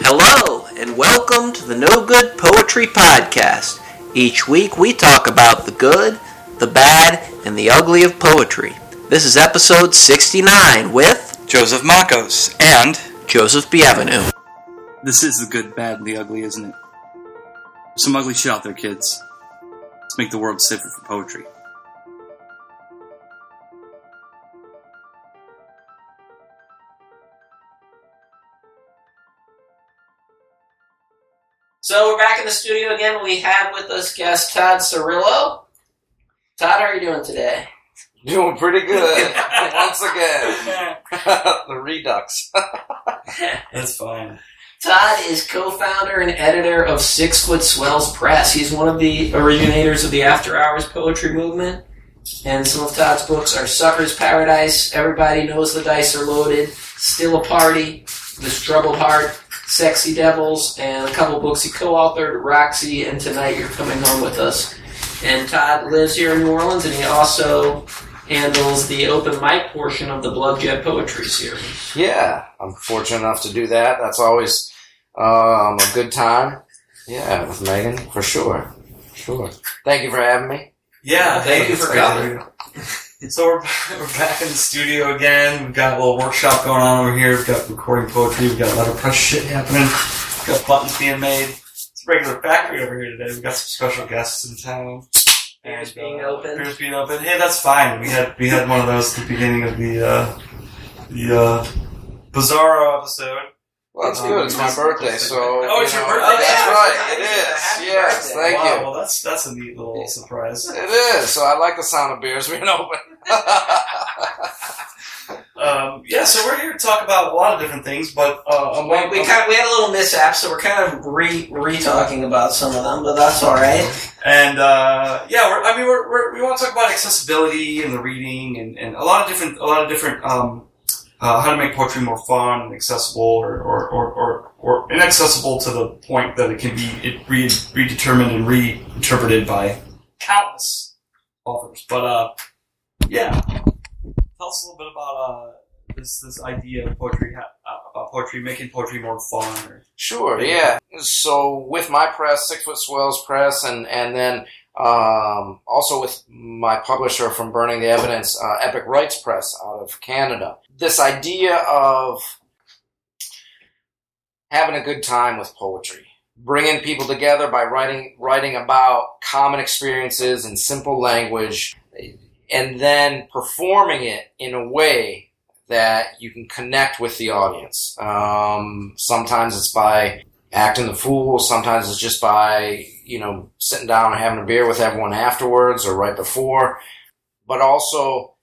Hello, and welcome to the No Good Poetry Podcast. Each week we talk about the good, the bad, and the ugly of poetry. This is episode 69 with Joseph Makos and Joseph Bienvenu. this is the good, bad, and the ugly, isn't it? There's some ugly shit out there, kids. Let's make the world safer for poetry. So we're back in the studio again. We have with us guest Todd Cirillo. Todd, how are you doing today? Doing pretty good. Once again. the Redux. That's fine. Todd is co-founder and editor of Six Foot Swells Press. He's one of the originators of the After Hours poetry movement. And some of Todd's books are Sucker's Paradise, Everybody Knows the Dice Are Loaded, Still a Party, This Troubled Heart, Sexy Devils, and a couple books he co-authored, Roxy, and Tonight You're Coming Home With Us. And Todd lives here in New Orleans, and he also handles the open mic portion of the Blood Jet Poetry series. Yeah, I'm fortunate enough to do that. That's always um, a good time. Yeah, with Megan, for sure. Sure. Thank you for having me. Yeah, Thank hey, you for it's coming. So we're, we're back in the studio again. We've got a little workshop going on over here. We've got recording poetry. We've got a letterpress shit happening. We've got buttons being made. It's a regular factory over here today. We've got some special guests in town. Beers being uh, opened. Beers being open. Hey, that's fine. We had we had one of those at the beginning of the uh, the uh, Bizarro episode. Well, it's Um, good. It's my birthday, so. Oh, it's your know, birthday. That's right. happy It birthday. is. Happy Yes, birthday. thank wow, you. Well, that's that's a neat little surprise. It is. So I like the sound of beers being open. Um, yeah, so we're here to talk about a lot of different things, but uh, We, we, kind of, we had a little mishap, so we're kind of re re talking about some of them, but that's all right. and uh, yeah, we're, I mean, we're, we're, we want to talk about accessibility and the reading, and, and a lot of different, a lot of different, um, uh, how to make poetry more fun and accessible, or or, or, or, or inaccessible to the point that it can be it re- redetermined and reinterpreted by countless authors. But uh, yeah, tell us a little bit about uh, this this idea of poetry, uh, about poetry making poetry more fun. Or, Sure, yeah. So with my press, Six Foot Swells Press, and and then um, also with my publisher from Burning the Evidence, uh, Epic Rites Press out of Canada. This idea of having a good time with poetry, bringing people together by writing writing about common experiences in simple language, and then performing it in a way that you can connect with the audience. Um, sometimes it's by acting the fool. Sometimes it's just by you know sitting down and having a beer with everyone afterwards or right before. But also,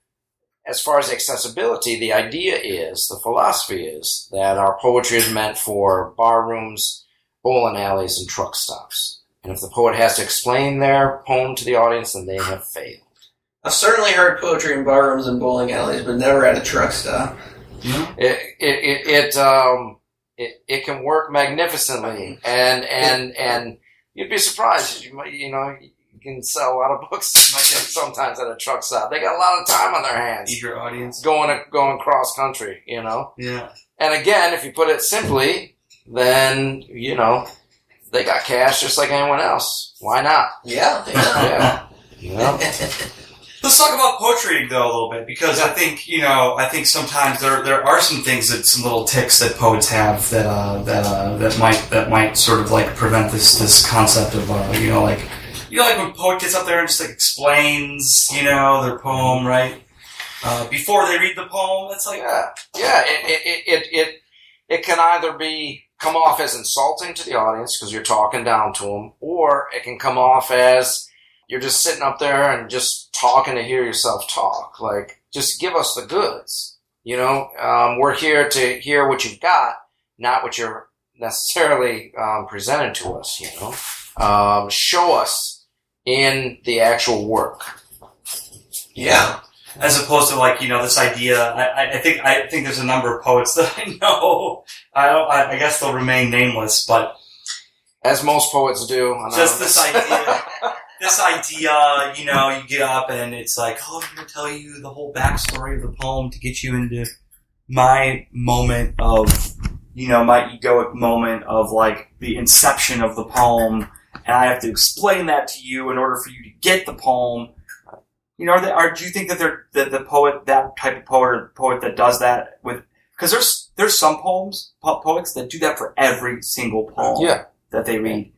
as far as accessibility, the idea is the philosophy is that our poetry is meant for bar rooms, bowling alleys, and truck stops. And if the poet has to explain their poem to the audience, then they have failed. I've certainly heard poetry in barrooms and bowling alleys, but never at a truck stop. it it it, it um it, it can work magnificently and and and you'd be surprised you might you know you can sell a lot of books sometimes at a truck stop. They got a lot of time on their hands. Eager audience. going going cross country you know? Yeah. and again if you put it simply then you know they got cash just like anyone else. Why not? Yeah, yeah. You know Let's talk about poetry though a little bit because I think you know I think sometimes there there are some things that some little ticks that poets have that uh, that uh, that might that might sort of like prevent this this concept of uh, you know like you know like when poet gets up there and just like explains you know their poem right uh, before they read the poem it's like Yeah, yeah. It it, it, it, it it can either be come off as insulting to the audience because you're talking down to them, or it can come off as you're just sitting up there and just talking to hear yourself talk. Like, just give us the goods. You know, um, we're here to hear what you've got, not what you're necessarily um, presenting to us. You know, um, show us in the actual work. yeah. as opposed to like you know this idea. I, I- I think I think there's a number of poets that I know. I don't. I, I guess they'll remain nameless, but As most poets do. just this idea. This idea, you know, you get up and it's like, oh, I'm going to tell you the whole backstory of the poem to get you into my moment of you know, my egoic moment of like the inception of the poem, and I have to explain that to you in order for you to get the poem. You know, are, they, are do you think that they're the, the poet, that type of poet, or poet that does that with? Because there's there's some poems, po- poets that do that for every single poem Yeah. that they read.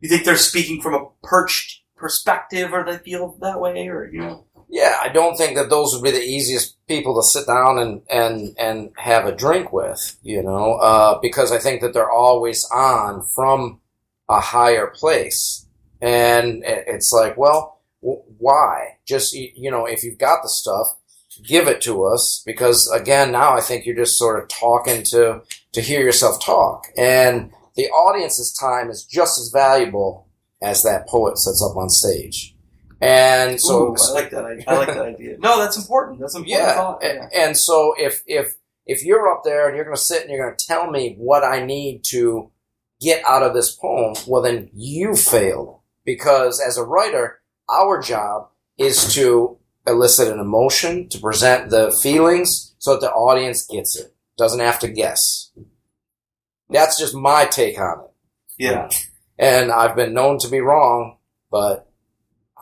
You think they're speaking from a perched perspective, or they feel that way, or you know? Yeah, I don't think that those would be the easiest people to sit down and, and, and have a drink with, you know, uh, because I think that they're always on from a higher place. And it's like, well, why? Just, you know, if you've got the stuff, give it to us because again, now I think you're just sort of talking to, to hear yourself talk. And the audience's time is just as valuable as that poet sets up on stage. And so, Ooh, I like that. idea. I like that idea. No, that's important. That's important yeah, thought. a- and so if if if you're up there and you're going to sit and you're going to tell me what I need to get out of this poem, well then you failed because as a writer, our job is to elicit an emotion, to present the feelings so that the audience gets it, doesn't have to guess. That's just my take on it. Yeah. And I've been known to be wrong, but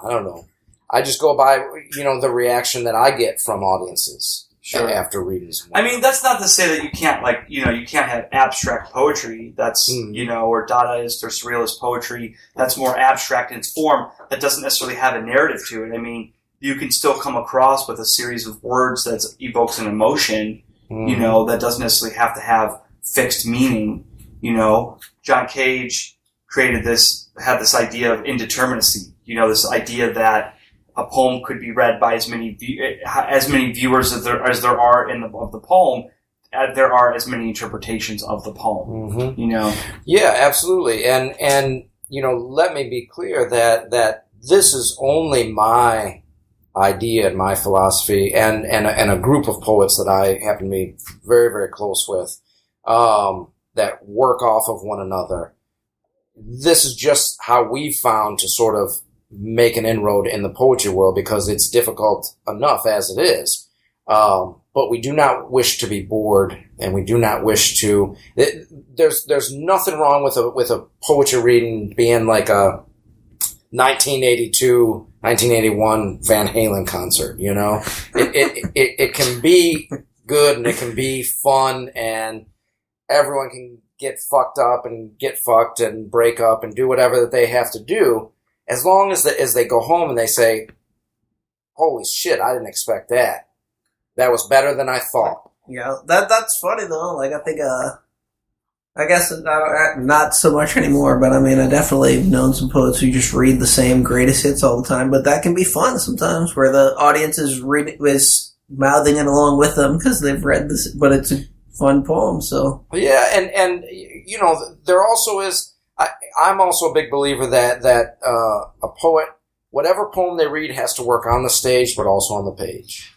I don't know. I just go by, you know, the reaction that I get from audiences Sure. after reading some. I mean, that's not to say that you can't, like, you know, you can't have abstract poetry. That's, Mm. you know, or Dadaist or Surrealist poetry. That's more abstract in its form. That doesn't necessarily have a narrative to it. I mean, you can still come across with a series of words that evokes an emotion. Mhm. You know, that doesn't necessarily have to have fixed meaning. You know, John Cage created this, had this idea of indeterminacy. You know, this idea that a poem could be read by as many as many viewers as there as there are in the of the poem. Uh, there are as many interpretations of the poem. Mhm. You know, Yeah, absolutely. And and you know, let me be clear that that this is only my idea and my philosophy, and and and a group of poets that I happen to be very very close with, um, that work off of one another. This is just how we found to sort of make an inroad in the poetry world because it's difficult enough as it is. Um, but we do not wish to be bored, and we do not wish to. It, there's there's nothing wrong with a with a poetry reading being like a 1982 1981 Van Halen concert. You know, it it, it it can be good and it can be fun and everyone can get fucked up and get fucked and break up and do whatever that they have to do as long as the, as they go home and they say, "Holy shit, I didn't expect that. That was better than I thought." Yeah, that that's funny though. Like I think, uh, I guess not, not so much anymore. But I mean, I definitely have known some poets who just read the same greatest hits all the time. But that can be fun sometimes, where the audience is reading is mouthing it along with them because they've read this. But it's fun poem, so Yeah, and and you know there also is. I, I'm also a big believer that that uh, a poet, whatever poem they read, has to work on the stage, but also on the page.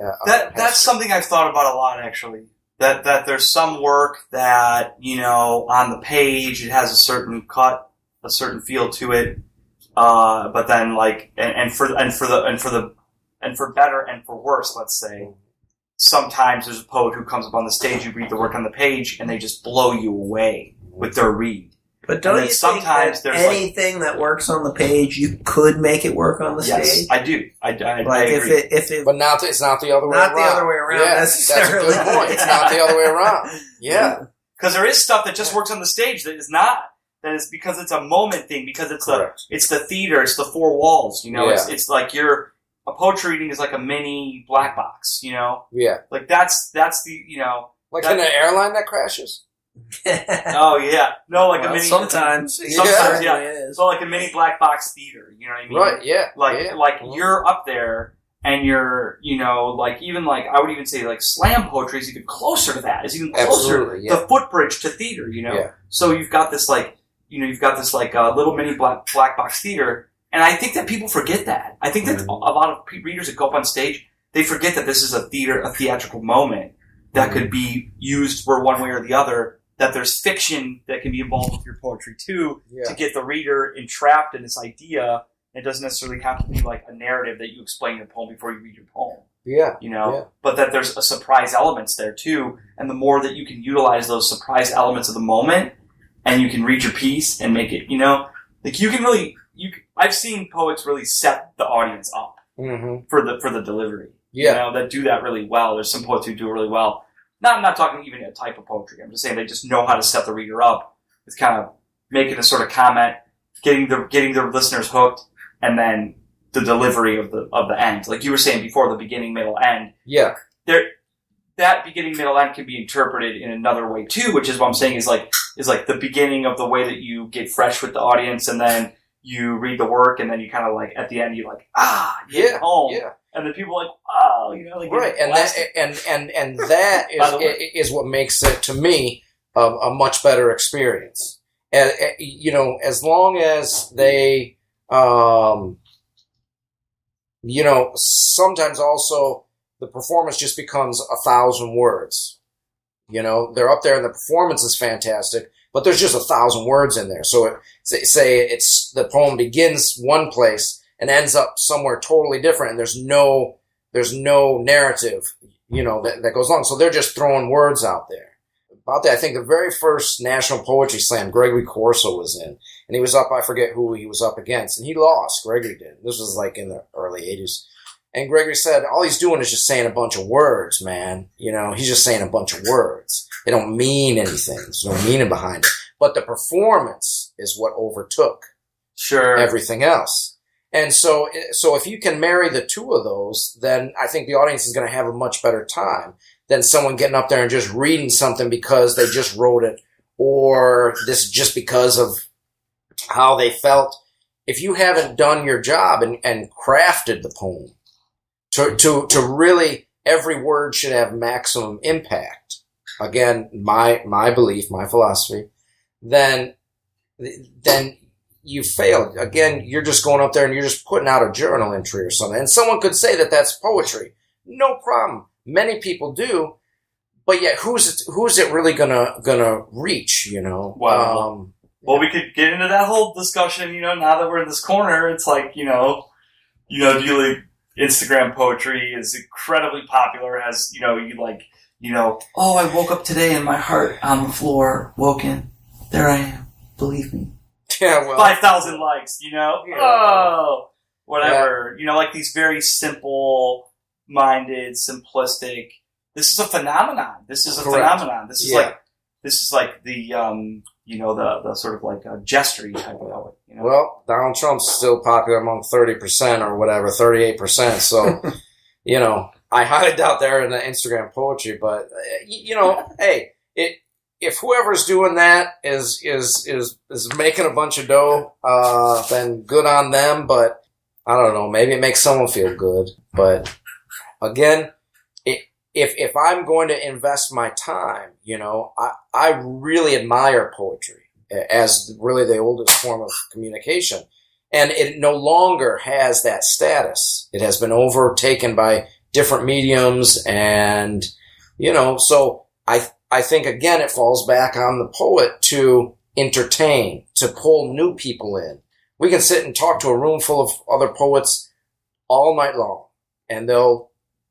Uh, that that's to- something I've thought about a lot actually. That that there's some work that you know on the page it has a certain cut, a certain feel to it, uh, but then like and, and for and for the and for the and for better and for worse, let's say. Sometimes there's a poet who comes up on the stage, you read the work on the page, and they just blow you away with their read. But don't you sometimes think that there's, like- anything that works on the page, you could make it work on the Yes, stage? I do. I, I, I Like if agree. it if it But not it's not the other way Not around. the other way around, Yeah, necessarily. That's a good point. It's not the other way around. Yeah, Because there is stuff that just works on the stage that is not. That is because it's a moment thing. Because it's correct. the it's the theater. It's the four walls. You know. It's Yeah. it's like your a poetry reading is like a mini black box. You know. Yeah, Like that's that's the you know. like That- in an airline that crashes. Oh yeah. No, like a mini. sometimes, Sometimes, yeah. It is. So like a mini black box theater. You know what I mean? Right? Yeah. Like yeah. like Mhm. you're up there. And you're, you know, like even like I would even say like slam poetry is even closer to that. It's even closer Yeah. the footbridge to theater, you know. Yeah. So you've got this like, you know, you've got this like uh, little mini black black box theater, and I think that people forget that. I think that Mhm. a lot of readers that go up on stage, they forget that this is a theater, a theatrical moment that could be used for one way or the other. That there's fiction that can be involved with your poetry too, yeah. to get the reader entrapped in this idea. It doesn't necessarily have to be like a narrative that you explain in the poem before you read your poem. Yeah. you know, Yeah. but that there's a surprise elements there too. And the more that you can utilize those surprise elements of the moment and you can read your piece and make it, you know, like you can really, you, I've seen poets really set the audience up Mm-hmm. for the, for the delivery. Yeah. You know, that do that really well. There's some poets who do it really well. Not, I'm not talking even a type of poetry. I'm just saying they just know how to set the reader up. It's kind of making a sort of comment, getting the, getting the listeners hooked, and then the delivery of the, of the end. Like you were saying before, the beginning, middle, end Yeah. There that beginning middle end can be interpreted in another way too, which is what I'm saying is like is like the beginning of the way that you get fresh with the audience and then you read the work and then you kind of like at the end you like ah Yeah. home Yeah. and then people are like oh you know like Right. And that and and and that is By the way. i- is what makes it to me a, a much better experience. And uh, you know, as long as they, um, you know, sometimes also the performance just becomes a thousand words. You know, they're up there and the performance is fantastic, but there's just a thousand words in there. So it, say, it's the poem begins one place and ends up somewhere totally different, and there's no there's no narrative, you know, that, that goes along. So they're just throwing words out there. About that, I think the very first National Poetry Slam, Gregory Corso was in, and he was up. I forget who he was up against, and he lost. Gregory did. This was like in the early '80s, and Gregory said, "All he's doing is just saying a bunch of words, man. You know, he's just saying a bunch of words. They don't mean anything. There's no meaning behind it. But the performance is what overtook sure everything else. And so, so if you can marry the two of those, then I think the audience is going to have a much better time than someone getting up there and just reading something because they just wrote it or this just because of how they felt. If you haven't done your job and, and crafted the poem to, to, to really every word should have maximum impact. Again, my, my belief, my philosophy, then, then you failed. Again, you're just going up there and you're just putting out a journal entry or something. And someone could say that that's poetry. No problem. Many people do, but yet who's it, who's it really gonna gonna reach? You know. Wow. Um, well we could get into that whole discussion you know now that we're in this corner it's like you know you know do you like Instagram poetry is incredibly popular has you know you like you know oh I woke up today and my heart on the floor woken there I am believe me yeah. Well. five thousand likes, you know? Yeah. Oh, whatever. You know, like these very simple minded, simplistic. This is a phenomenon. This is a Correct. phenomenon. This is Yeah. like this is like the um, you know, the the sort of like a gestury type of poet. Well, Donald Trump's still popular among thirty percent or whatever, thirty eight percent. So, you know, I highly doubt they're in the Instagram poetry, but uh, you know, hey, it if whoever's doing that is is is is making a bunch of dough, uh, then good on them. But I don't know, maybe it makes someone feel good. But again, it, if if I'm going to invest my time, you know, I I really admire poetry as really the oldest form of communication. And it no longer has that status. It has been overtaken by different mediums and, you know, so I, I think again it falls back on the poet to entertain, to pull new people in. We can sit and talk to a room full of other poets all night long and they'll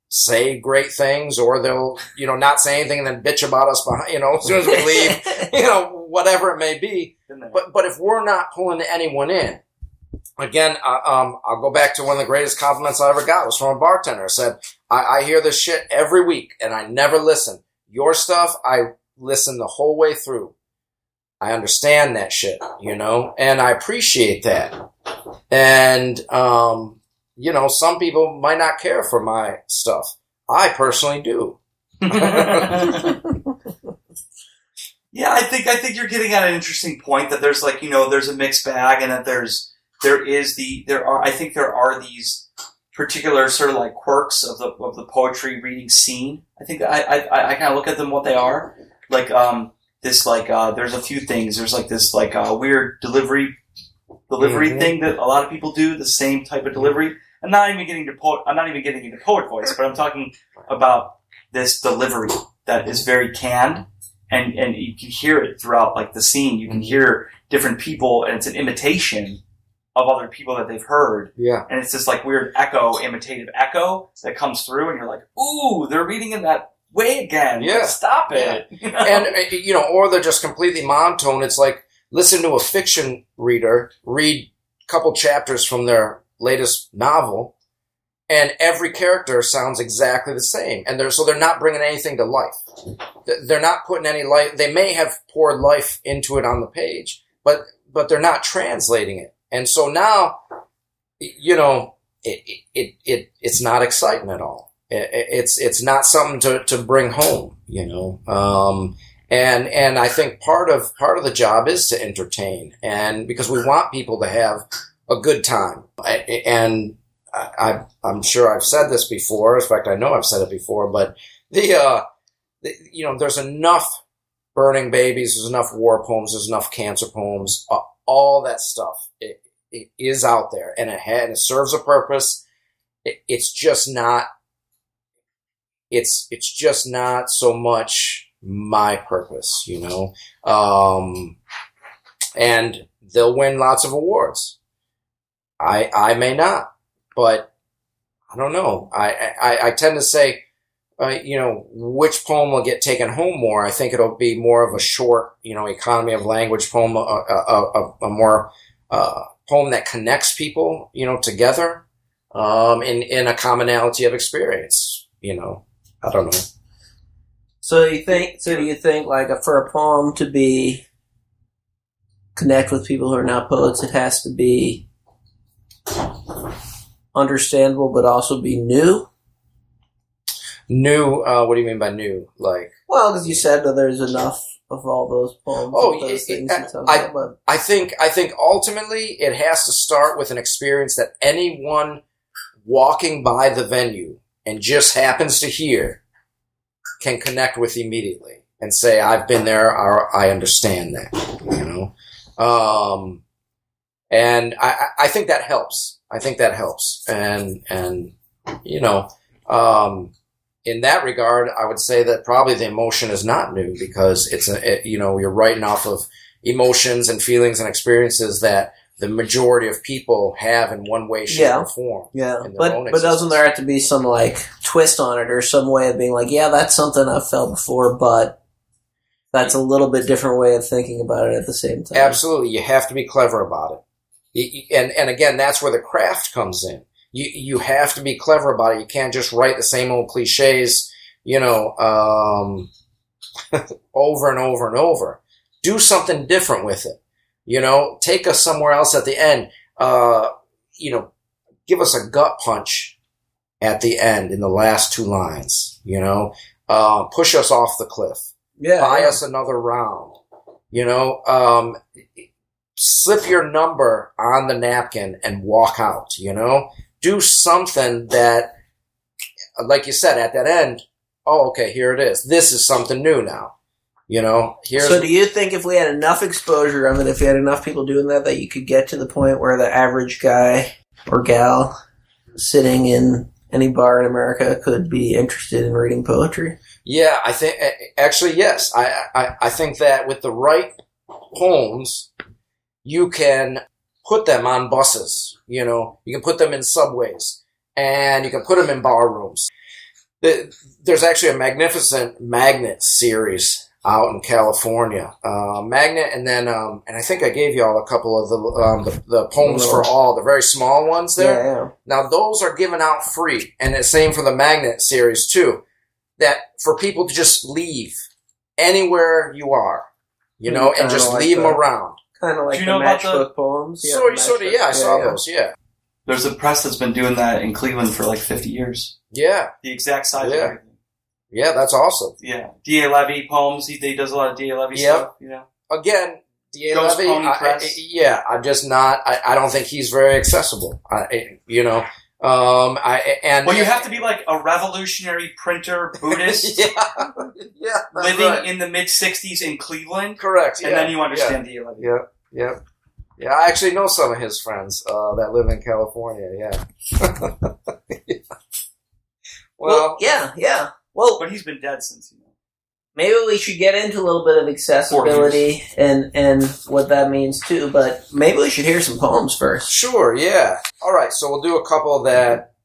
say great things or they'll, you know, not say anything and then bitch about us behind, you know, as soon as we leave, you know, whatever it may be. But but if we're not pulling anyone in, again, uh, um, I'll go back to one of the greatest compliments I ever got was from a bartender. I said, I, "I hear this shit every week, and I never listen. Your stuff, I listen the whole way through. I understand that shit, you know, and I appreciate that. And um, you know, some people might not care for my stuff. I personally do. Yeah, I think I think you're getting at an interesting point that there's like you know there's a mixed bag and that there's there is the there are I think there are these particular sort of like quirks of the of the poetry reading scene. I think I I, I kind of look at them what they are like um this like uh there's a few things there's like this like uh, weird delivery delivery Mhm. thing that a lot of people do the same type of delivery. I'm not even getting to poet. I'm not even getting into poet voice, but I'm talking about this delivery that is very canned and and you can hear it throughout like the scene. You can Mhm. hear different people, and it's an imitation of other people that they've heard. Yeah. And it's this like weird echo, imitative echo that comes through, and you're like, ooh, they're reading in that way again. Yeah. Stop it. You know? and uh, you know, or they're just completely monotone. It's like listen to a fiction reader read a couple chapters from their latest novel, and every character sounds exactly the same, and they're so they're not bringing anything to life. They're not putting any life. They may have poured life into it on the page, but but they're not translating it, and so now, you know, it it it it's not exciting at all. It- it- It's it's not something to, to bring home, you know. Um, and and I think part of part of the job is to entertain, and because we want people to have a good time. And I, I'm sure I've said this before. In fact, I know I've said it before. But the uh, the, you know, there's enough burning babies. There's enough war poems. There's enough cancer poems. Uh, all that stuff it, it is out there, and it ha- and it serves a purpose. It, it's just not. It's it's just not so much my purpose, you know. Um, and they'll win lots of awards. I I may not, but I don't know. I I, I tend to say, uh, you know, which poem will get taken home more. I think it'll be more of a short, you know, economy of language poem, a, a, a, a more uh, poem that connects people, you know, together um, in in a commonality of experience. You know, I don't know. So you think? So do you think like for a poem to be connect with people who are not poets, it has to be understandable, but also be new? New. Uh, what do you mean by new? Like. Well, because you said that there's enough of all those poems. Oh, those yeah, things talk I- about, but I think I think ultimately it has to start with an experience that anyone walking by the venue and just happens to hear can connect with immediately and say, "I've been there. Or, I understand that." You know, um, and I I think that helps. I think that helps, and and you know, um, in that regard, I would say that probably the emotion is not new because it's a it, you know you're writing off of emotions and feelings and experiences that the majority of people have in one way, shape, Yeah. or form. yeah, but but doesn't there have to be some like twist on it or some way of being like, yeah, that's something I've felt before, but that's a little bit different way of thinking about it at the same time. Absolutely, you have to be clever about it. And and again, that's where the craft comes in. You you have to be clever about it. You can't just write the same old cliches, you know, um, over and over and over. Do something different with it. You know, take us somewhere else at the end. Uh, you know, give us a gut punch at the end in the last two lines. You know, uh, push us off the cliff Yeah, buy yeah. us another round. You know, um, slip your number on the napkin and walk out. You know, do something that, like you said, at that end. Oh, okay, here it is. This is something new now. You know, here's So, do you think if we had enough exposure of it, if we had enough people doing that, that you could get to the point where the average guy or gal sitting in any bar in America could be interested in reading poetry? Yeah, I think actually yes. I, I I think that with the right poems, you can put them on buses. You know, you can put them in subways, and you can put them in bar rooms. The- There's actually a magnificent magnet series out in California, uh, magnet, and then um, and I think I gave you all a couple of the um, the, the poems for all the very small ones there. Yeah, yeah. Now those are given out free, and the same for the magnet series too. That for people to just leave anywhere you are, you know, and just like leave them around. Kind of like Do you the know about the- poems. Yeah, so, the sort of, matchbook- yeah, I saw yeah. those. Yeah, There's a press that's been doing that in Cleveland for like 50 years. yeah, The exact size Yeah. of everything. yeah. That's awesome. Yeah. D.A. Levy poems. He, he does a lot of D.A. Levy Yep. stuff, you know. Again, Da Ghost Levy. Pony I- Press. I- yeah, I'm just not. I, I don't think he's very accessible. I, I- you know, um, I and Well, you have to be like a revolutionary printer Buddhist yeah, yeah, that's living right. in the mid 60s in Cleveland, correct, and yeah, then you understand D.A. Levy. Yeah, yeah, yeah. I actually know some of his friends uh, that live in California. Yeah. Well, well, yeah, yeah. Well, But he's been dead since, you know. Maybe we should get into a little bit of accessibility and and what that means too. But maybe we should hear some poems first. Sure, yeah. All right, so we'll do a couple that,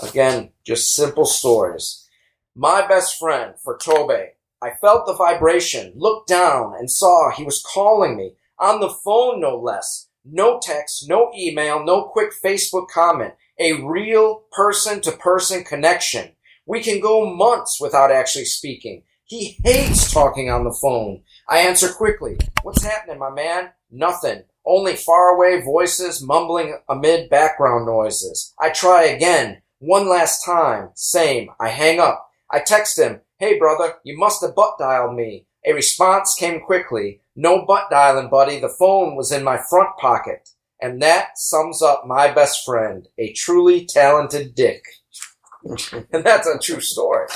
again, just simple stories. My best friend, for Tobe, I felt the vibration, looked down, and saw he was calling me, on the phone no less. No text, no email, no quick Facebook comment. A real person to person connection. We can go months without actually speaking. He hates talking on the phone. I answer quickly. What's happening, my man? Nothing. Only faraway voices mumbling amid background noises. I try again. One last time. Same. I hang up. I text him. Hey brother, you must have butt dialed me. A response came quickly. No butt dialing, buddy. The phone was in my front pocket. And that sums up my best friend. A truly talented dick. and that's a true story.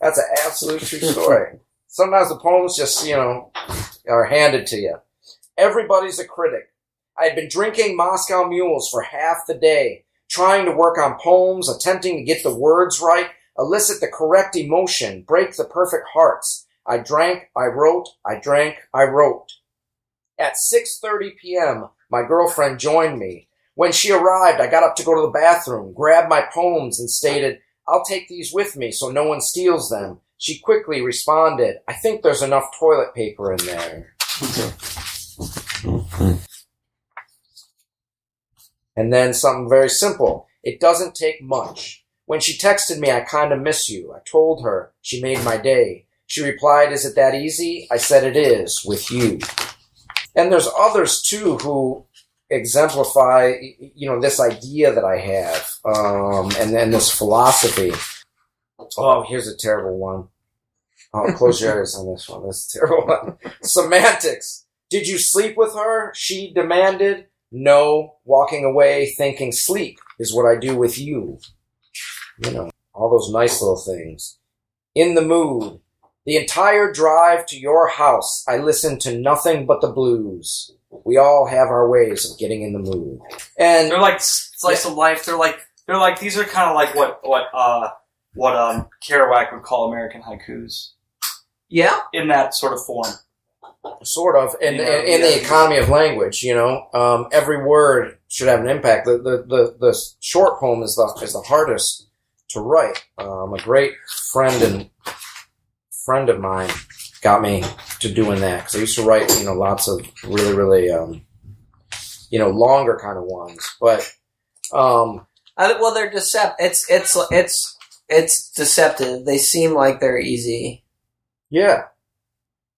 That's an absolute true story. Sometimes the poems just, you know, are handed to you. Everybody's a critic. I had been drinking Moscow mules for half the day, trying to work on poems, attempting to get the words right, elicit the correct emotion, break the perfect hearts. I drank, I wrote, I drank, I wrote. At 6:30 p.m., my girlfriend joined me. When she arrived, I got up to go to the bathroom, grabbed my poems and stated, "I'll take these with me so no one steals them." She quickly responded, "I think there's enough toilet paper in there." And then something very simple. It doesn't take much. When she texted me, I kind of miss you. I told her. She made my day. She replied, Is it that easy? I said, It is, with you. And there's others too who exemplify, you know, this idea that I have, um, and then this philosophy. Oh, here's a terrible one. Oh, close your eyes on this one. This is a terrible one. Semantics. Did you sleep with her? She demanded. No. Walking away thinking sleep is what I do with you. You know, all those nice little things. In the mood. The entire drive to your house, I listened to nothing but the blues. We all have our ways of getting in the mood. And They're like slice of life. They're like they're like these are kind of like what what uh what um Kerouac would call American haikus Yeah, in that sort of form. sort of in, Yeah, in, in yeah. the economy of language you know um, every word should have an impact the, the, the, the short poem is the, is the hardest to write um, a great friend and friend of mine got me to doing that because i used to write you know lots of really really um, you know longer kind of ones but um, I, well, they're deceptive. It's it's it's it's deceptive. They seem like they're easy. Yeah,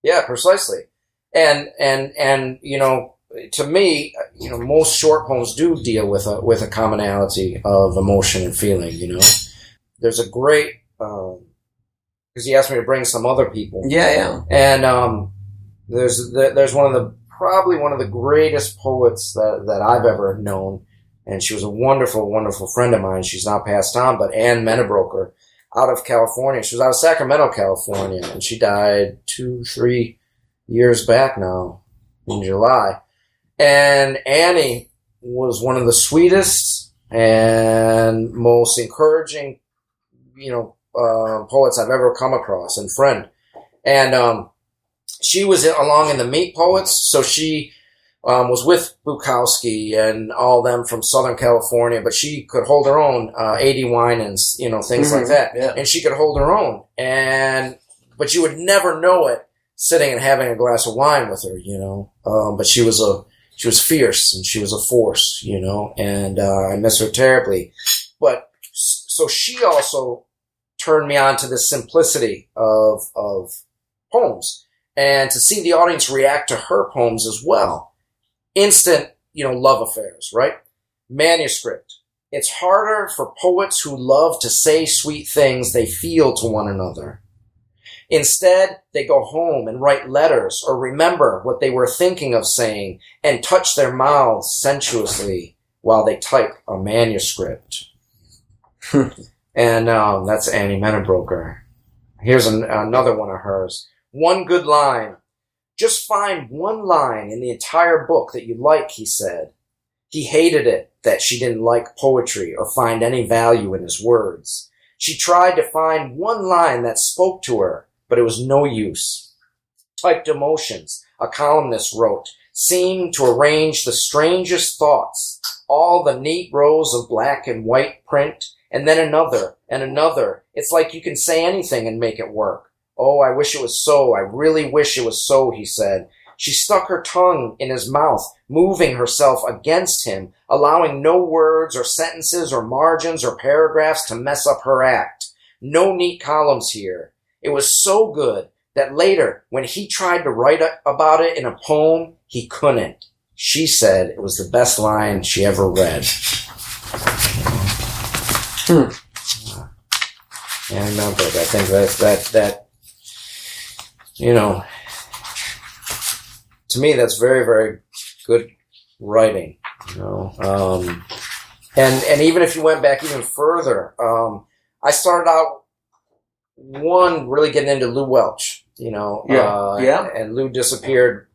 yeah, precisely. And and and you know, to me, you know, most short poems do deal with a with a commonality of emotion and feeling. You know, there's a great because he asked me to bring some other people, Yeah, yeah. and um, there's there's one of the probably one of the greatest poets that that I've ever known, and she was a wonderful, wonderful friend of mine. She's now passed on, but Ann Menebroker out of California. She was out of Sacramento, California, and she died two, three years back now in July. And Annie was one of the sweetest and most encouraging, you know, uh, poets I've ever come across and friend. And um, she was along in the Meat Poets, so she um, was with Bukowski and all them from Southern California, but she could hold her own, uh, A.D. Winans, you know, things like Mhm, that. yeah. And she could hold her own. And, but you would never know it sitting and having a glass of wine with her, you know. Um, but she was a, she was fierce and she was a force, you know, and, uh, I miss her terribly. But, so she also turned me on to the simplicity of, of poems and to see the audience react to her poems as well. Instant, you know, love affairs, right? Manuscript. It's harder for poets who love to say sweet things they feel to one another. Instead, they go home and write letters or remember what they were thinking of saying and touch their mouths sensuously while they type a manuscript. and um, that's Annie Menebroker. Here's an, another one of hers. One good line. Just find one line in the entire book that you like, he said. He hated it that she didn't like poetry or find any value in his words. She tried to find one line that spoke to her, but it was no use. Typed emotions, a columnist wrote, seemed to arrange the strangest thoughts, all the neat rows of black and white print, and then another and another. It's like you can say anything and make it work. Oh, I wish it was so. I really wish it was so, he said. She stuck her tongue in his mouth, moving herself against him, allowing no words or sentences or margins or paragraphs to mess up her act. No neat columns here. It was so good that later, when he tried to write about it in a poem, he couldn't. She said it was the best line she ever read. Yeah, I remember. I think that that that you know, to me, that's very very good writing. You know, um, and and even if you went back even further, um, I started out one really getting into Lew Welch. You know, Yeah. uh, Yeah. and Lew disappeared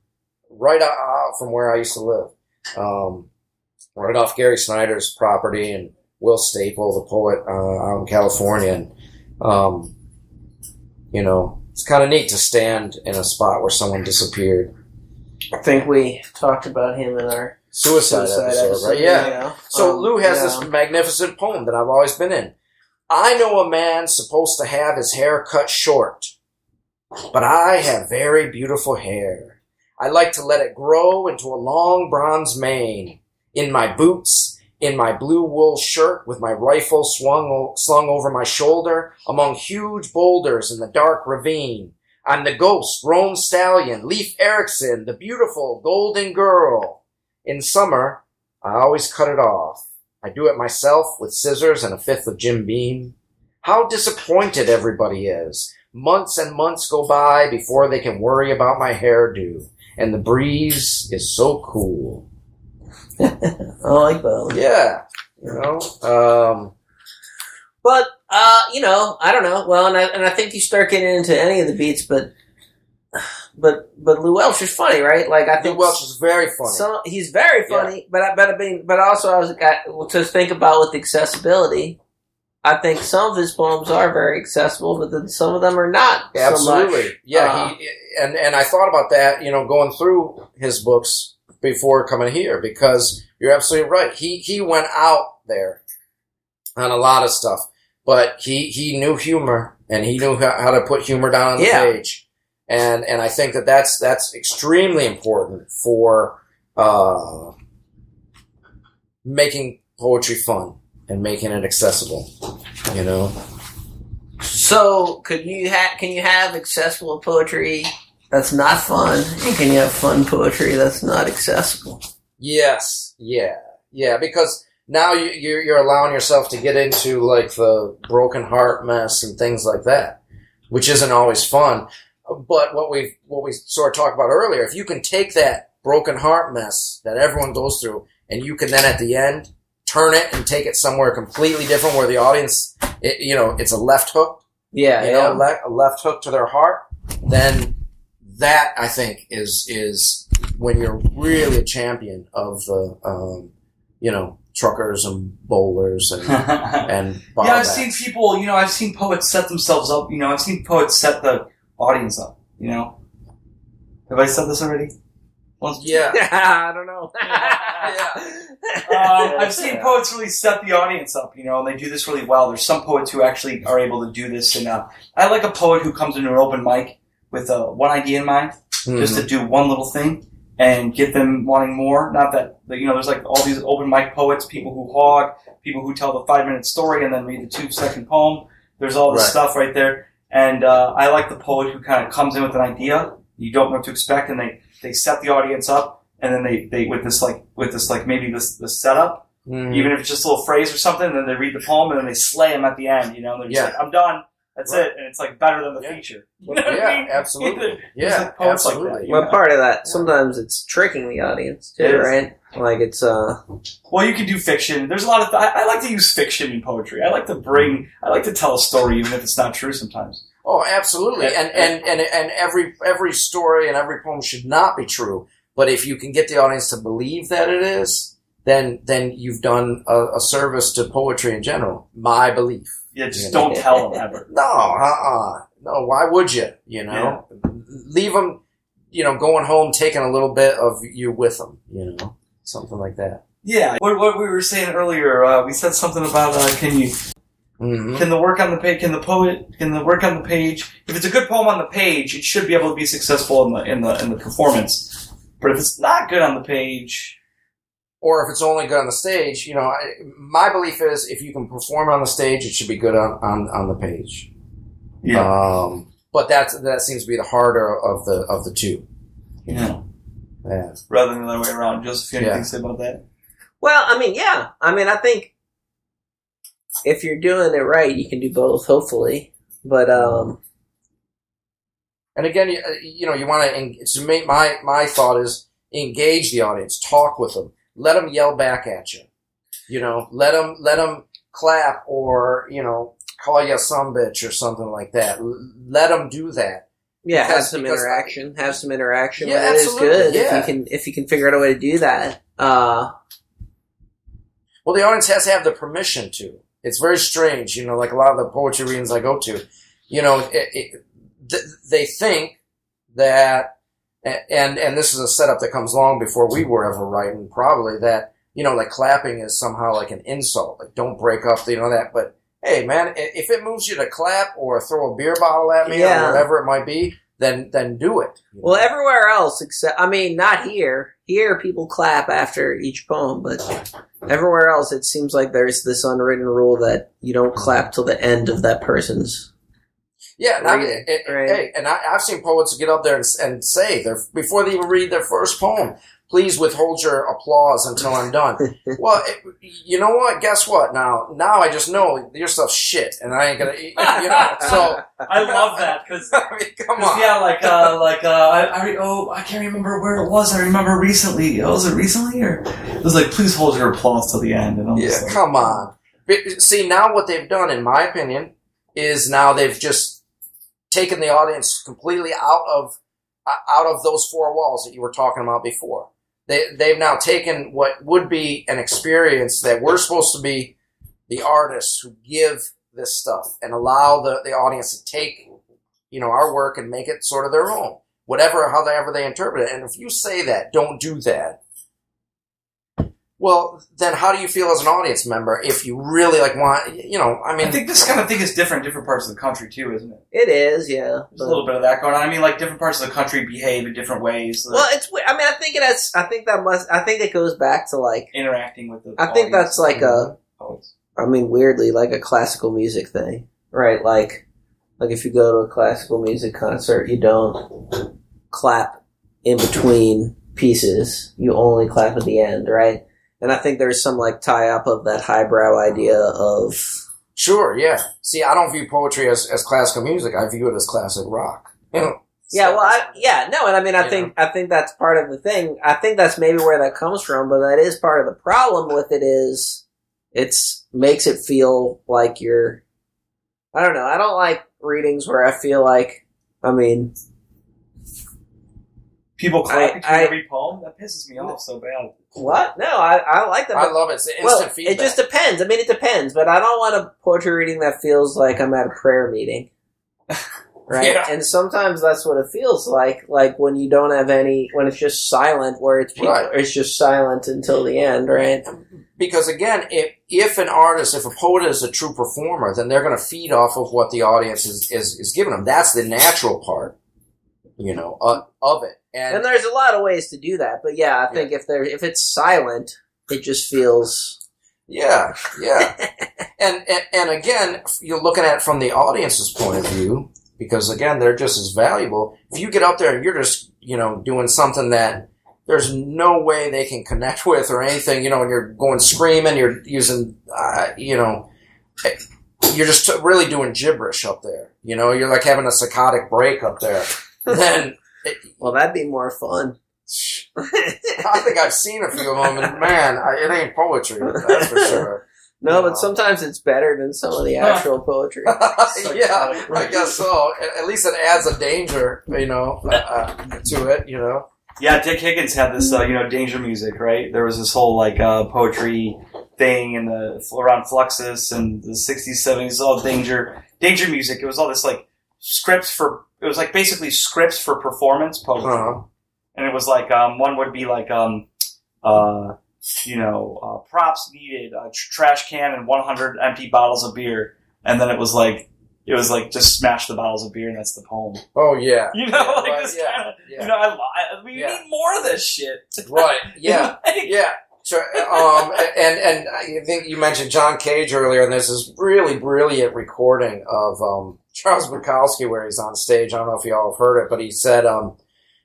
right out, out from where I used to live, um, right off Gary Snyder's property, and Will Staple, the poet uh, out in California, and um, you know, it's kind of neat to stand in a spot where someone disappeared. I think we talked about him in our Suicide, suicide episode, episode, right? Yeah. know. So Um, Lew has yeah. this magnificent poem that I've always been in. I know a man supposed to have his hair cut short, but I have very beautiful hair. I like to let it grow into a long bronze mane. In my boots, in my blue wool shirt with my rifle swung slung over my shoulder among huge boulders in the dark ravine. I'm the ghost, roan Stallion, Leif Ericson, the beautiful golden girl. In summer, I always cut it off. I do it myself with scissors and a fifth of Jim Beam. How disappointed everybody is. Months and months go by before they can worry about my hairdo. And the breeze is so cool. I like that. Yeah. You know? Um, But uh, you know, I don't know. Well, and I and I think you start getting into any of the beats, but but but Lew Welch is funny, right? Like I Lew think Welch is very funny. Some, he's very funny, but I, but I mean, but also I was got to think about with accessibility. I think some of his poems are very accessible, but then some of them are not. so Absolutely. much. yeah. Uh, he, and, and I thought about that, you know, going through his books before coming here because you're absolutely right. He, he went out there on a lot of stuff, but he, he knew humor and he knew how, how to put humor down on the Yeah. page. And, and I think that that's, that's extremely important for, uh, making poetry fun and making it accessible, you know? So, could you ha- can you have accessible poetry that's not fun, and can you have fun poetry that's not accessible? Yes, yeah, yeah. Because now you, you're you're allowing yourself to get into like the broken heart mess and things like that, which isn't always fun. But what we what we sort of talked about earlier, if you can take that broken heart mess that everyone goes through, and you can then at the end turn it and take it somewhere completely different, where the audience, it, you know, it's a left hook, Yeah, you know, le- a left hook to their heart, then that I think is is when you're really a champion of the um, you know truckers and bowlers and and yeah, I've bobbats. seen people. You know, I've seen poets set themselves up. You know, I've seen poets set the audience up. You know, have I said this already? Once. yeah I don't know. Um, I've seen poets really set the audience up, you know, and they do this really well. There's some poets who actually are able to do this, and uh, I like a poet who comes into an open mic with uh, one idea in mind, just Mhm. to do one little thing and get them wanting more. Not that you know, there's like all these open mic poets, people who hog, people who tell the five minute story and then read the two second poem. There's all this Right. stuff right there, and uh, I like the poet who kind of comes in with an idea you don't know what to expect, and they they set the audience up. And then they, they with this like with this like maybe this this setup, Mhm. even if it's just a little phrase or something, then they read the poem and then they slay him at the end. You know, they're just Yeah. like, "I'm done, that's Right. it," and it's like better than the Yeah. feature. You know what I yeah mean? absolutely yeah like, poets like that, absolutely you Well, know? part of that sometimes it's tricking the audience too, It is. right? Like it's uh, Well, you can do fiction. There's a lot of. I, I like to use fiction in poetry. I like to bring. I like to tell a story even if it's not true sometimes. oh absolutely and and and and every every story and every poem should not be true but if you can get the audience to believe that it is then then you've done a, a service to poetry in general my belief Yeah, just don't tell them ever. No, uh-uh. no, why would you? You know, leave them, you know, going home, taking a little bit of you with them, you know, something like that. Yeah, what, what we were saying earlier, uh, we said something about uh, can you hmm can the work on the page can the poet can the work on the page if it's a good poem on the page it should be able to be successful in the in the in the performance but if it's not good on the page Or if it's only good on the stage, you know, I, my belief is if you can perform on the stage, it should be good on, on, on the page. Um, but that's, that seems to be the harder of the, of the two. yeah Yeah. rather than the other way around Joseph you have anything Yeah. to say about that Well, I mean, yeah. I mean, I think if you're doing it right, you can do both. Hopefully, but um, And again, you, uh, you know, you want to, to make my, my thought is engage the audience, talk with them, let them yell back at you. You know, let them, let them clap or, you know, call you a some bitch or something like that. Let them do that. yeah, have some because- interaction. Have some interaction. Yeah, it is good if yeah. you can if you can figure out a way to do that. Uh, Well, the audience has to have the permission to. It's very strange, you know, like a lot of the poetry readings I go to, you know, it, it, th- they think that, and, and this is a setup that comes long before we were ever writing, probably, that, you know, like clapping is somehow like an insult. Like, don't break up, you know, that. But, hey, man, if it moves you to clap or throw a beer bottle at me Yeah. or whatever it might be, then, then do it. well, everywhere else except I mean, not here. Here, people clap after each poem, but everywhere else, it seems like there's this unwritten rule that you don't clap till the end of that person's. Yeah, and I, Read it, it, it- right. hey, and I, I've seen poets get up there and, and say their before they even read their first poem, "Please withhold your applause until I'm done." well, it, you know what? Guess what? Now, now I just know your stuff's shit, and I ain't gonna, you know. So I love that because I mean, come on. yeah like uh like uh I, I re- oh I can't remember where it was I remember recently oh, was it recently or it was like please hold your applause till the end and I'm Yeah, just like, come on. But, See, now what they've done, in my opinion, is now they've just taken the audience completely out of uh, out of those four walls that you were talking about before. They they've now taken what would be an experience that we're supposed to be the artists who give this stuff and allow the, the audience to take you know our work and make it sort of their own whatever however they interpret it and if you say that don't do that well then how do you feel as an audience member if you really like want you know i mean I think this kind of thing is different in different parts of the country too isn't it It is, yeah. there's a little bit of that going on I mean like different parts of the country behave in different ways like, Well, it's. I mean, I think it has. I think that must. I think it goes back to like. interacting with the I think that's like a mm-hmm. I mean, weirdly, like a classical music thing, right? Like, like if you go to a classical music concert, you don't clap in between pieces. You only clap at the end, right? And I think there's some like tie up of that highbrow idea of sure yeah see i don't view poetry as, as classical music i view it as classic rock you know Yeah, well, I, yeah, no, and I mean, I think I think that's part of the thing. I think that's maybe where that comes from, but that is part of the problem with it is it's makes it feel like you're. I don't know. I don't like readings where I feel like. I mean, people clap I- between I- every poem that pisses me off so bad what? No, I, I like that. i love it it's instant well, feedback it just depends. I mean, it depends, but I don't want a poetry reading that feels like I'm at a prayer meeting. Right, Yeah. and sometimes that's what it feels like. Like when you don't have any, when it's just silent, where it's people, Right. it's just silent until the end, right? because again, if if an artist, if a poet is a true performer, then they're going to feed off of what the audience is is, is giving them. That's the natural part, you know, uh, of it. And, And there's a lot of ways to do that, but yeah, I think if there if it's silent, it just feels yeah, yeah, and, and and again, you're looking at it from the audience's point of view because again, they're just as valuable. If you get up there and you're just you know doing something that there's no way they can connect with or anything, you know, and you're going screaming, you're using, uh, you know, you're just really doing gibberish up there. You know, you're like having a psychotic break up there. then well, that'd be more fun. I think I've seen a few of them, and man, I, it ain't poetry. That's for sure. No, No. but sometimes it's better than some of the actual poetry. yeah, I guess so. At, at least it adds a danger, you know, uh, uh, to it. You know. Yeah, Dick Higgins had this, uh, you know, danger music, right? There was this whole like uh, poetry thing in the around Fluxus and the '60s, '70s, all danger, danger music. It was all this like scripts for it was like basically scripts for performance poetry, Uh-huh. and it was like um, one would be like um, uh, you know uh, props needed, a tr- trash can and 100 empty bottles of beer, and then it was like it was like just smash the bottles of beer and that's the poem. Oh yeah. You know, Yeah, like right, this yeah, kind of yeah. you know I, I we Yeah. need more of this shit. Right. Yeah. Like, Yeah. So, um, and and I think you mentioned John Cage earlier, and there's this really brilliant recording of um, Charles Bukowski where he's on stage. I don't know if you all have heard it, but he said, um,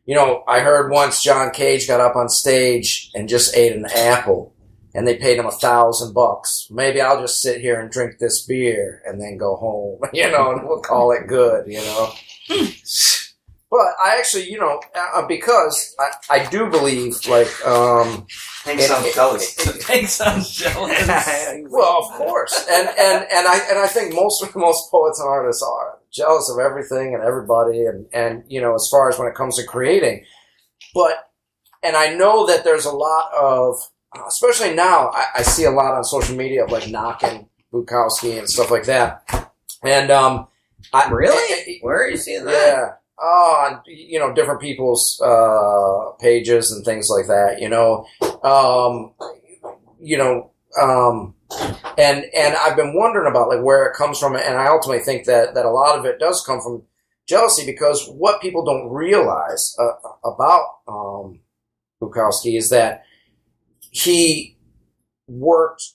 you know, I heard once John Cage got up on stage and just ate an apple, and they paid him a thousand bucks. Maybe I'll just sit here and drink this beer and then go home, you know, and we'll call it good, you know. But I actually, you know, uh, because I, I do believe, like, um, Hank It- sounds it- jealous. Hank sounds jealous. Well, of course, and and and I and I think most most poets and artists are jealous of everything and everybody, and and you know, as far as when it comes to creating, but and I know that there's a lot of, especially now, I, I see a lot on social media of like knocking Bukowski and stuff like that, and um, I Really? Where are you seeing that? yeah. On, you know, different people's uh, pages and things like that. You know, um, you know, um, and and I've been wondering about like where it comes from, and I ultimately think that that a lot of it does come from jealousy because what people don't realize uh, about um, Bukowski is that he worked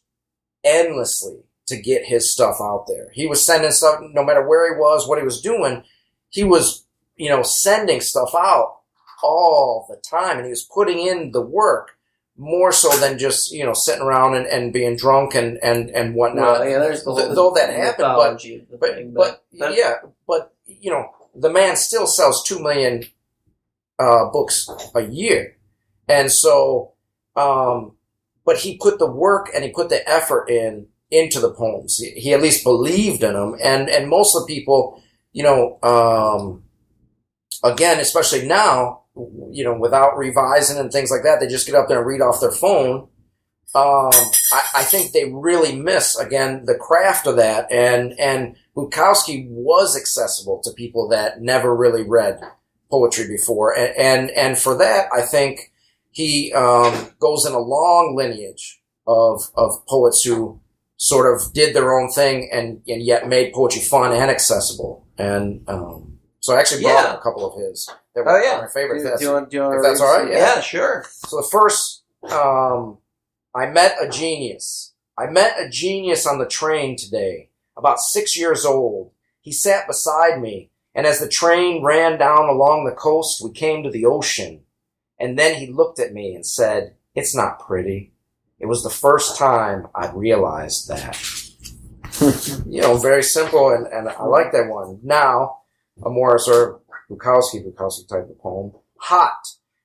endlessly to get his stuff out there. He was sending stuff, no matter where he was, what he was doing, he was, you know, sending stuff out all the time, and he was putting in the work more so than just, you know, sitting around and, and being drunk and and and whatnot. Well, yeah, there's the Th- whole though that happened, but of the but but, yeah, but you know, the man still sells two million uh, books a year, and so, um, but he put the work and he put the effort in into the poems. He, he at least believed in them, and and most of the people, you know, um, again, especially now, you know, without revising and things like that, they just get up there and read off their phone. Um, I, I think they really miss again the craft of that, and and Bukowski was accessible to people that never really read poetry before, and and, and for that, I think he um, goes in a long lineage of of poets who sort of did their own thing and and yet made poetry fun and accessible, and um, so I actually brought Yeah. a couple of his. That were Oh yeah. my favorite. Do, That's- do you want, do you want if that's all right, yeah. yeah, sure. so the first, um, I met a genius. I met a genius on the train today, about six years old. He sat beside me, and as the train ran down along the coast, we came to the ocean. And then he looked at me and said, It's not pretty. It was the first time I realized that. you know, very simple, and, and I like that one. Now, a more sort of Bukowski, Bukowski type of poem. Hot.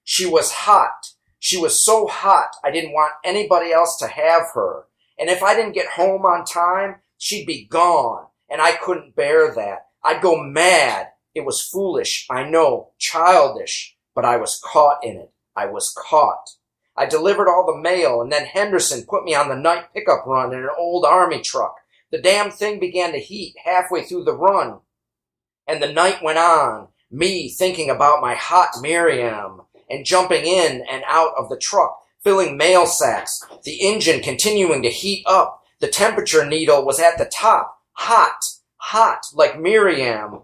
She was hot. She was so hot, I didn't want anybody else to have her. And if I didn't get home on time, she'd be gone. And I couldn't bear that. I'd go mad. It was foolish, I know, childish, but I was caught in it. I was caught. I delivered all the mail, and then Henderson put me on the night pickup run in an old army truck. The damn thing began to heat halfway through the run. And the night went on, me thinking about my hot Miriam, and jumping in and out of the truck, filling mail sacks, the engine continuing to heat up. The temperature needle was at the top, hot, hot, like Miriam.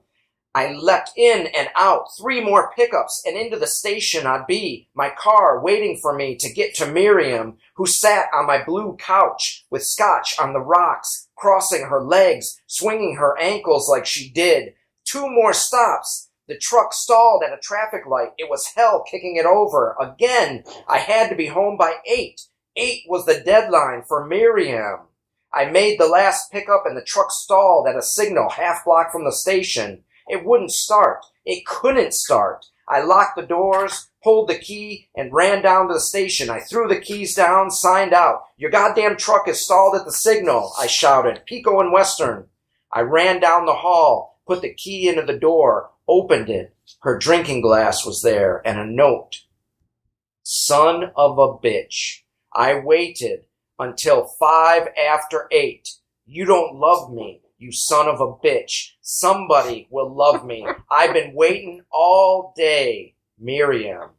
I leapt in and out, three more pickups, and into the station I'd be, my car waiting for me to get to Miriam, who sat on my blue couch with scotch on the rocks, crossing her legs, swinging her ankles like she did. Two more stops. The truck stalled at a traffic light. It was hell kicking it over. Again, I had to be home by eight. Eight was the deadline for Miriam. I made the last pickup and the truck stalled at a signal half block from the station. It wouldn't start. It couldn't start. I locked the doors, pulled the key, and ran down to the station. I threw the keys down, signed out. Your goddamn truck is stalled at the signal, I shouted. Pico and Western. I ran down the hall, put the key into the door, opened it. Her drinking glass was there and a note. Son of a bitch. I waited until five after eight. You don't love me. You son of a bitch. Somebody will love me. I've been waiting all day. Miriam.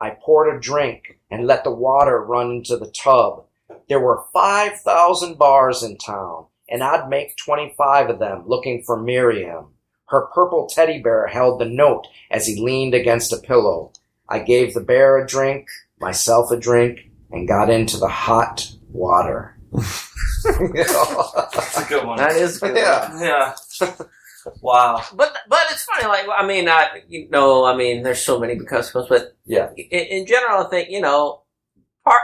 I poured a drink and let the water run into the tub. There were 5,000 bars in town, and I'd make 25 of them looking for Miriam. Her purple teddy bear held the note as he leaned against a pillow. I gave the bear a drink, myself a drink, and got into the hot water. That's a good one. That is good. Yeah. Yeah. wow. But but it's funny. Like I mean, I you know, I mean, there's so many because but Yeah. In, in general, I think you know, part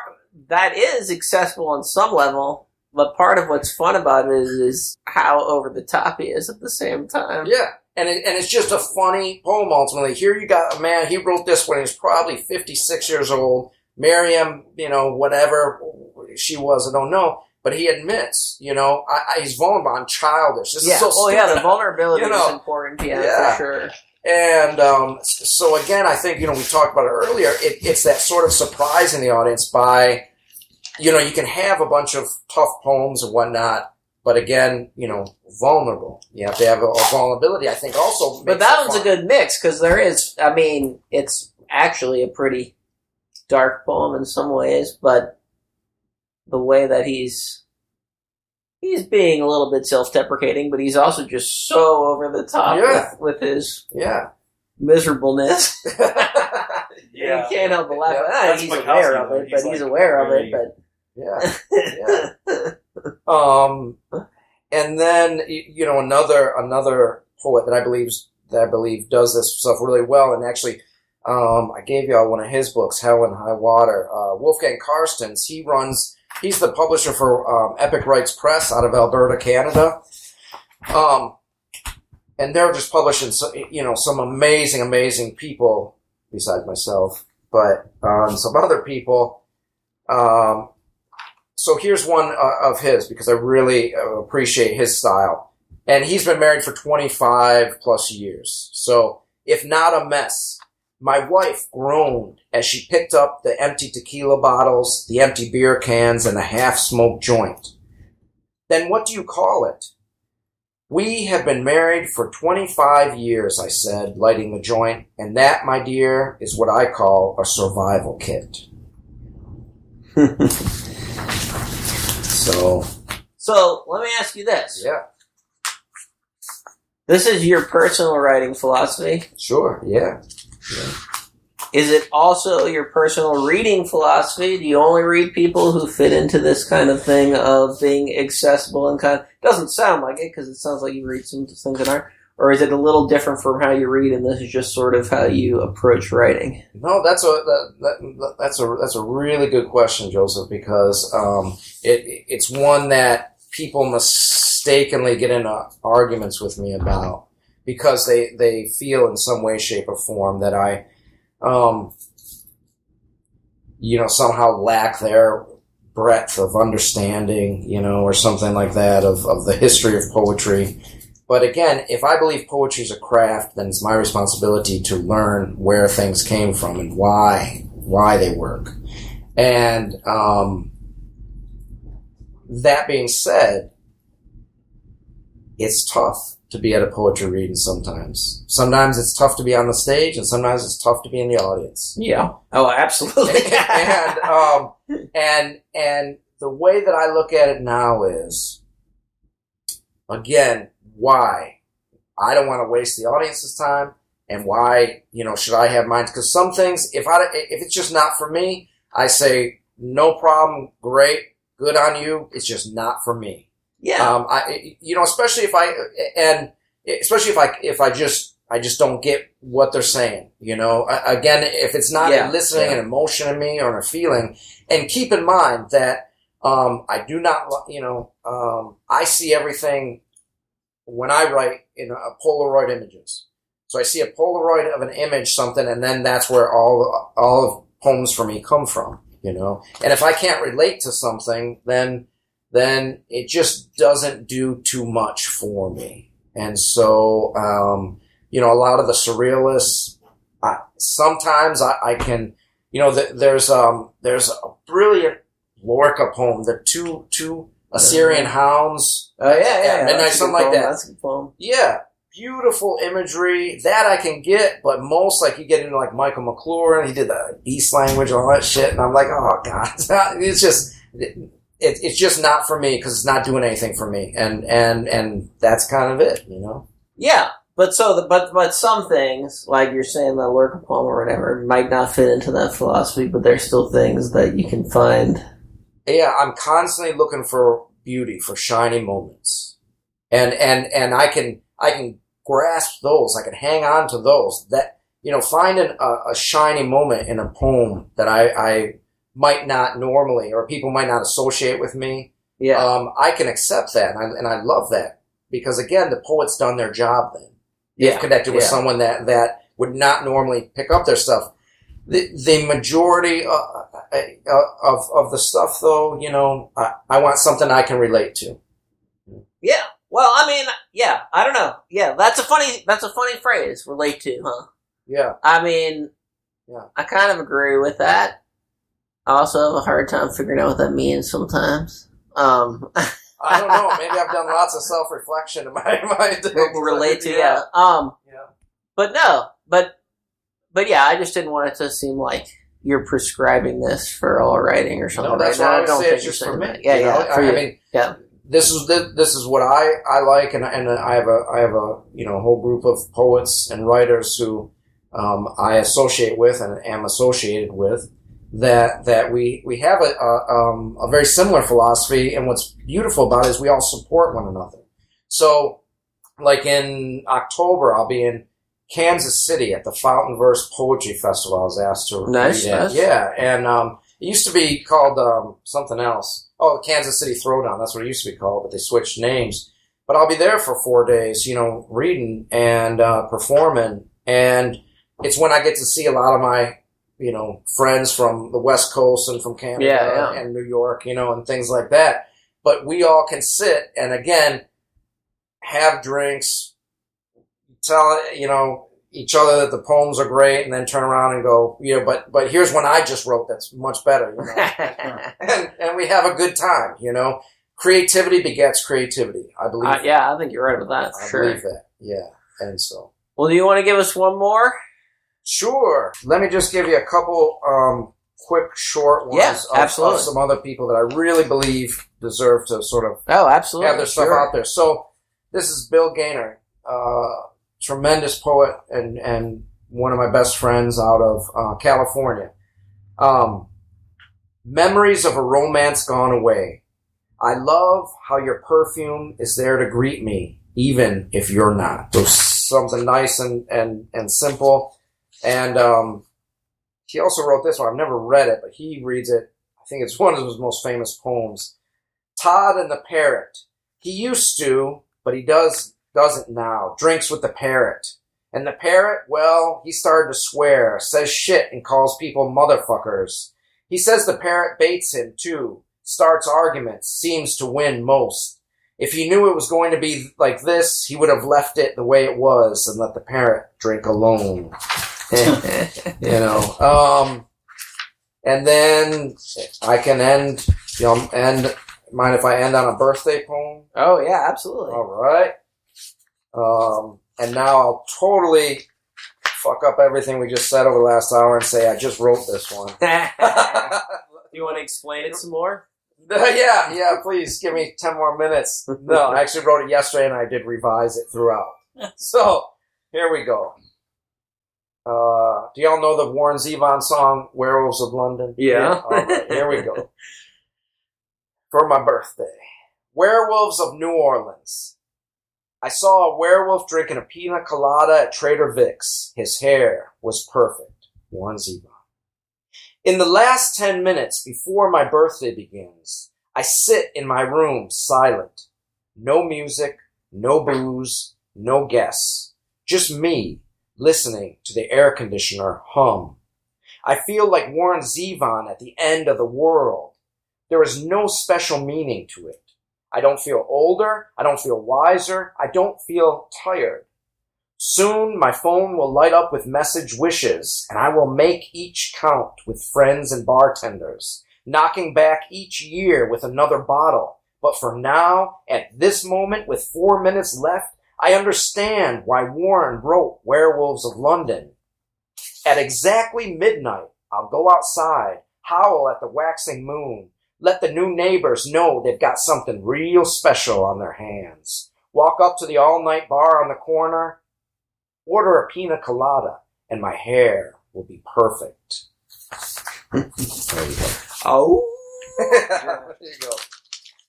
that is accessible on some level. But part of what's fun about it is, is how over the top he is at the same time. Yeah. And, it, and it's just a funny poem ultimately. Here you got a man, he wrote this when he was probably 56 years old. Miriam, you know, whatever she was, I don't know. But he admits, you know, I, I, he's vulnerable. I'm childish. This yeah. is so well, yeah, the vulnerability You know, is important. Yeah, yeah. for sure. And um, so again, I think you know we talked about it earlier. It, it's that sort of surprise in the audience by, you know, you can have a bunch of tough poems and whatnot, but again, you know, vulnerable. You have to have a, a vulnerability. I think also, But that it one's a good mix because there is. I mean, it's actually a pretty dark poem in some ways, but the way that he's he's being a little bit self-deprecating, but he's also just so over the top Yeah. with, with his Yeah. miserableness. Yeah. you can't help but laugh. Yeah, at that. that's he's aware of it, but he's like aware of it. very- yeah. Um, and then you know another another poet that I believe that I believe does this stuff really well, and actually, um, I gave y'all one of his books, Hell and High Water. Uh, Wolfgang Carstens. He runs. He's the publisher for um, Epic Rites Press out of Alberta, Canada. Um, and they're just publishing, so, you know, some amazing, amazing people besides myself, but um, some other people. Um, so here's one uh, of his because I really uh, appreciate his style. And he's been married for 25 plus years. So if not a mess, my wife groaned as she picked up the empty tequila bottles, the empty beer cans, and the half smoked joint. Then what do you call it? We have been married for 25 years, I said, lighting the joint, and that, my dear, is what I call a survival kit. So, so let me ask you this: yeah, This is your personal writing philosophy. sure, yeah. Is it also your personal reading philosophy? Do you only read people who fit into this kind of thing of being accessible and kind of doesn't sound like it because it sounds like you read some things that aren't, or is it a little different from how you read and this is just sort of how you approach writing? No, that's a that, that, that's a that's a really good question, Joseph, because um, it it's one that people mistakenly get into arguments with me about because they they feel in some way, shape, or form that I, um, you know, somehow lack their breadth of understanding, you know, or something like that of of the history of poetry. But again, if I believe poetry is a craft, then it's my responsibility to learn where things came from and why why they work. And um, that being said, it's tough to be at a poetry reading sometimes. Sometimes it's tough to be on the stage, and sometimes it's tough to be in the audience. Yeah. Oh, absolutely. and um, and and the way that I look at it now is, again, why I don't want to waste the audience's time, and why you know should I have mine? Because some things, if I if it's just not for me, I say no problem, great, good on you. It's just not for me. yeah. Um, I, you know, especially if I, and especially if I, if I just, I just don't get what they're saying, you know, I, again, if it's not Yeah, eliciting yeah. an emotion in me or a feeling, and keep in mind that, um, I do not, you know, um, I see everything when I write in uh, Polaroid images. So I see a Polaroid of an image, something, and then that's where all, all poems for me come from, you know, and if I can't relate to something, then, then it just doesn't do too much for me. And so, um, you know, a lot of the surrealists, I, sometimes I, I can, you know, th- there's, um, there's a brilliant Lorca poem, the two, two Assyrian Hounds. Oh yeah, yeah, Yeah. Midnight, that's a good something like that. That's a good poem. Yeah, beautiful imagery that I can get, but most like you get into like Michael McClure and he did the beast language and all that shit, and I'm like, oh god, it's just it, it's just not for me because it's not doing anything for me, and and and that's kind of it, you know. Yeah, but so the, but but some things like you're saying the Lorca poem or whatever might not fit into that philosophy, but there's still things that you can find. yeah, I'm constantly looking for beauty, for shiny moments, and and and I can I can grasp those. I can hang on to those. That you know, finding a, a shiny moment in a poem that I, I might not normally, or people might not associate with me. Yeah, Um, I can accept that, and I, and I love that because again, the poet's done their job. Then they've yeah, connected with yeah. someone that that would not normally pick up their stuff. The, the majority uh, of of the stuff, though, you know, I, I want something I can relate to. yeah. Well, I mean, yeah, I don't know. Yeah, that's a funny that's a funny phrase. Relate to, huh? Yeah, I mean, Yeah. I kind of agree with that. I also have a hard time figuring out what that means sometimes. Um, I don't know. Maybe I've done lots of self reflection in my mind. relate to, yeah. Um, Yeah. but no, but but yeah, I just didn't want it to seem like you're prescribing this for all writing or something. No, that's like that. I don't say think it's just for me. Yeah, you know? yeah, for I, mean, Yeah. This is this, this is what I, I like, and and I have a I have a you know whole group of poets and writers who um, I associate with and am associated with. That that we we have a a, um, a very similar philosophy, and what's beautiful about it is we all support one another. So, like in October, I'll be in Kansas City at the Fountain Verse Poetry Festival. I was asked to Nice, read nice. Yeah, and um, it used to be called um, something else. Oh, Kansas City Throwdown. That's what it used to be called, but they switched names. But I'll be there for four days, you know, reading and uh, performing, and it's when I get to see a lot of my, you know, friends from the West Coast and from Canada Yeah, yeah. and New York, you know, and things like that. But we all can sit and again have drinks, tell you know each other that the poems are great, and then turn around and go, you know, but but here's one I just wrote that's much better, you know, and and we have a good time, you know. Creativity begets creativity. I believe. Uh, yeah, I think you're right about that. I sure. believe that. Yeah, and so Well, do you want to give us one more? sure. Let me just give you a couple um, quick, short ones Yeah, of, absolutely. of some other people that I really believe deserve to sort of Oh, absolutely. have their stuff sure. out there. So this is Bill Gainer, uh, tremendous poet and and one of my best friends out of uh, California. Um, Memories of a romance gone away. I love how your perfume is there to greet me, even if you're not. So something nice and and and simple. And um, he also wrote this one. I've never read it, but he reads it. I think it's one of his most famous poems. Todd and the Parrot. He used to, but he does doesn't now. Drinks with the parrot. And the parrot, well, he started to swear, says shit and calls people motherfuckers. He says the parrot baits him too, starts arguments, seems to win most. If he knew it was going to be like this, he would have left it the way it was and let the parrot drink alone. you know. Um, and then I can end, you know, end. Mind if I end on a birthday poem? oh, yeah, absolutely. All right. Um, and now I'll totally fuck up everything we just said over the last hour and say I just wrote this one. you want to explain it some more? yeah, yeah. Please give me ten more minutes. No, I actually wrote it yesterday and I did revise it throughout. So here we go. Uh, do y'all know the Warren Zevon song "Werewolves of London"? Yeah. All right, here we go. For my birthday, Werewolves of New Orleans. I saw a werewolf drinking a pina colada at Trader Vic's. His hair was perfect. Warren Zevon. In the last ten minutes before my birthday begins, I sit in my room silent. No music, no booze, no guests. Just me listening to the air conditioner hum. I feel like Warren Zevon at the end of the world. There is no special meaning to it. I don't feel older. I don't feel wiser. I don't feel tired. Soon my phone will light up with message wishes, and I will make each count with friends and bartenders, knocking back each year with another bottle, But for now, at this moment, with four minutes left, I understand why Warren wrote Werewolves of London. At exactly midnight, I'll go outside, howl at the waxing moon, let the new neighbors know they've got something real special on their hands. Walk up to the all night bar on the corner, order a pina colada, and my hair will be perfect. there you go. Oh, there you go.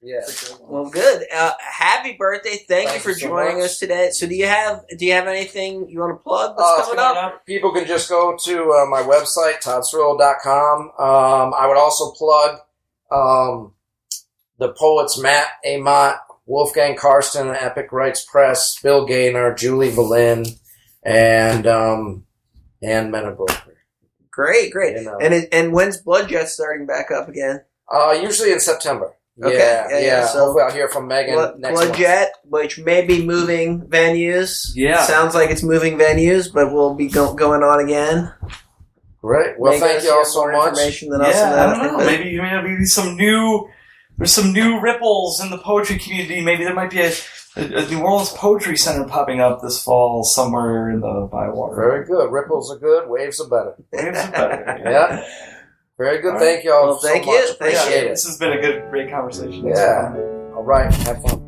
Yeah. well, good. Uh, happy birthday! Thank, Thank you for so joining much. us today. So, do you have do you have anything you want to plug that's Uh, coming up? People can just go to uh, my website, toddcirillo.com. Um, I would also plug um, the poets Matt Amott, Wolfgang Carsten, Epic Rites Press, Bill Gainer, Julie Boleyn, and um, and Menebroker. Great, great. You know. And it, and when's Blood Jet starting back up again? Uh, usually in September. Okay, Yeah, yeah, yeah. yeah, so- Hopefully, I'll hear from Megan Blood, next Blood month. Jet, which may be moving venues. Yeah. sounds like it's moving venues, but we'll be go- going on again. Great. Well, Make thank you all so much. Information than us yeah, I don't know. but- Maybe maybe some new. There's some new ripples in the poetry community. Maybe there might be a, a, a New Orleans Poetry Center popping up this fall somewhere in the Bywater. Very good. Ripples are good. Waves are better. Waves are better. Yeah. Very good. All Thank you all Well, so thank much. you. Thank Appreciate you. it. This has been a good, great conversation. Yeah. All right. Have fun.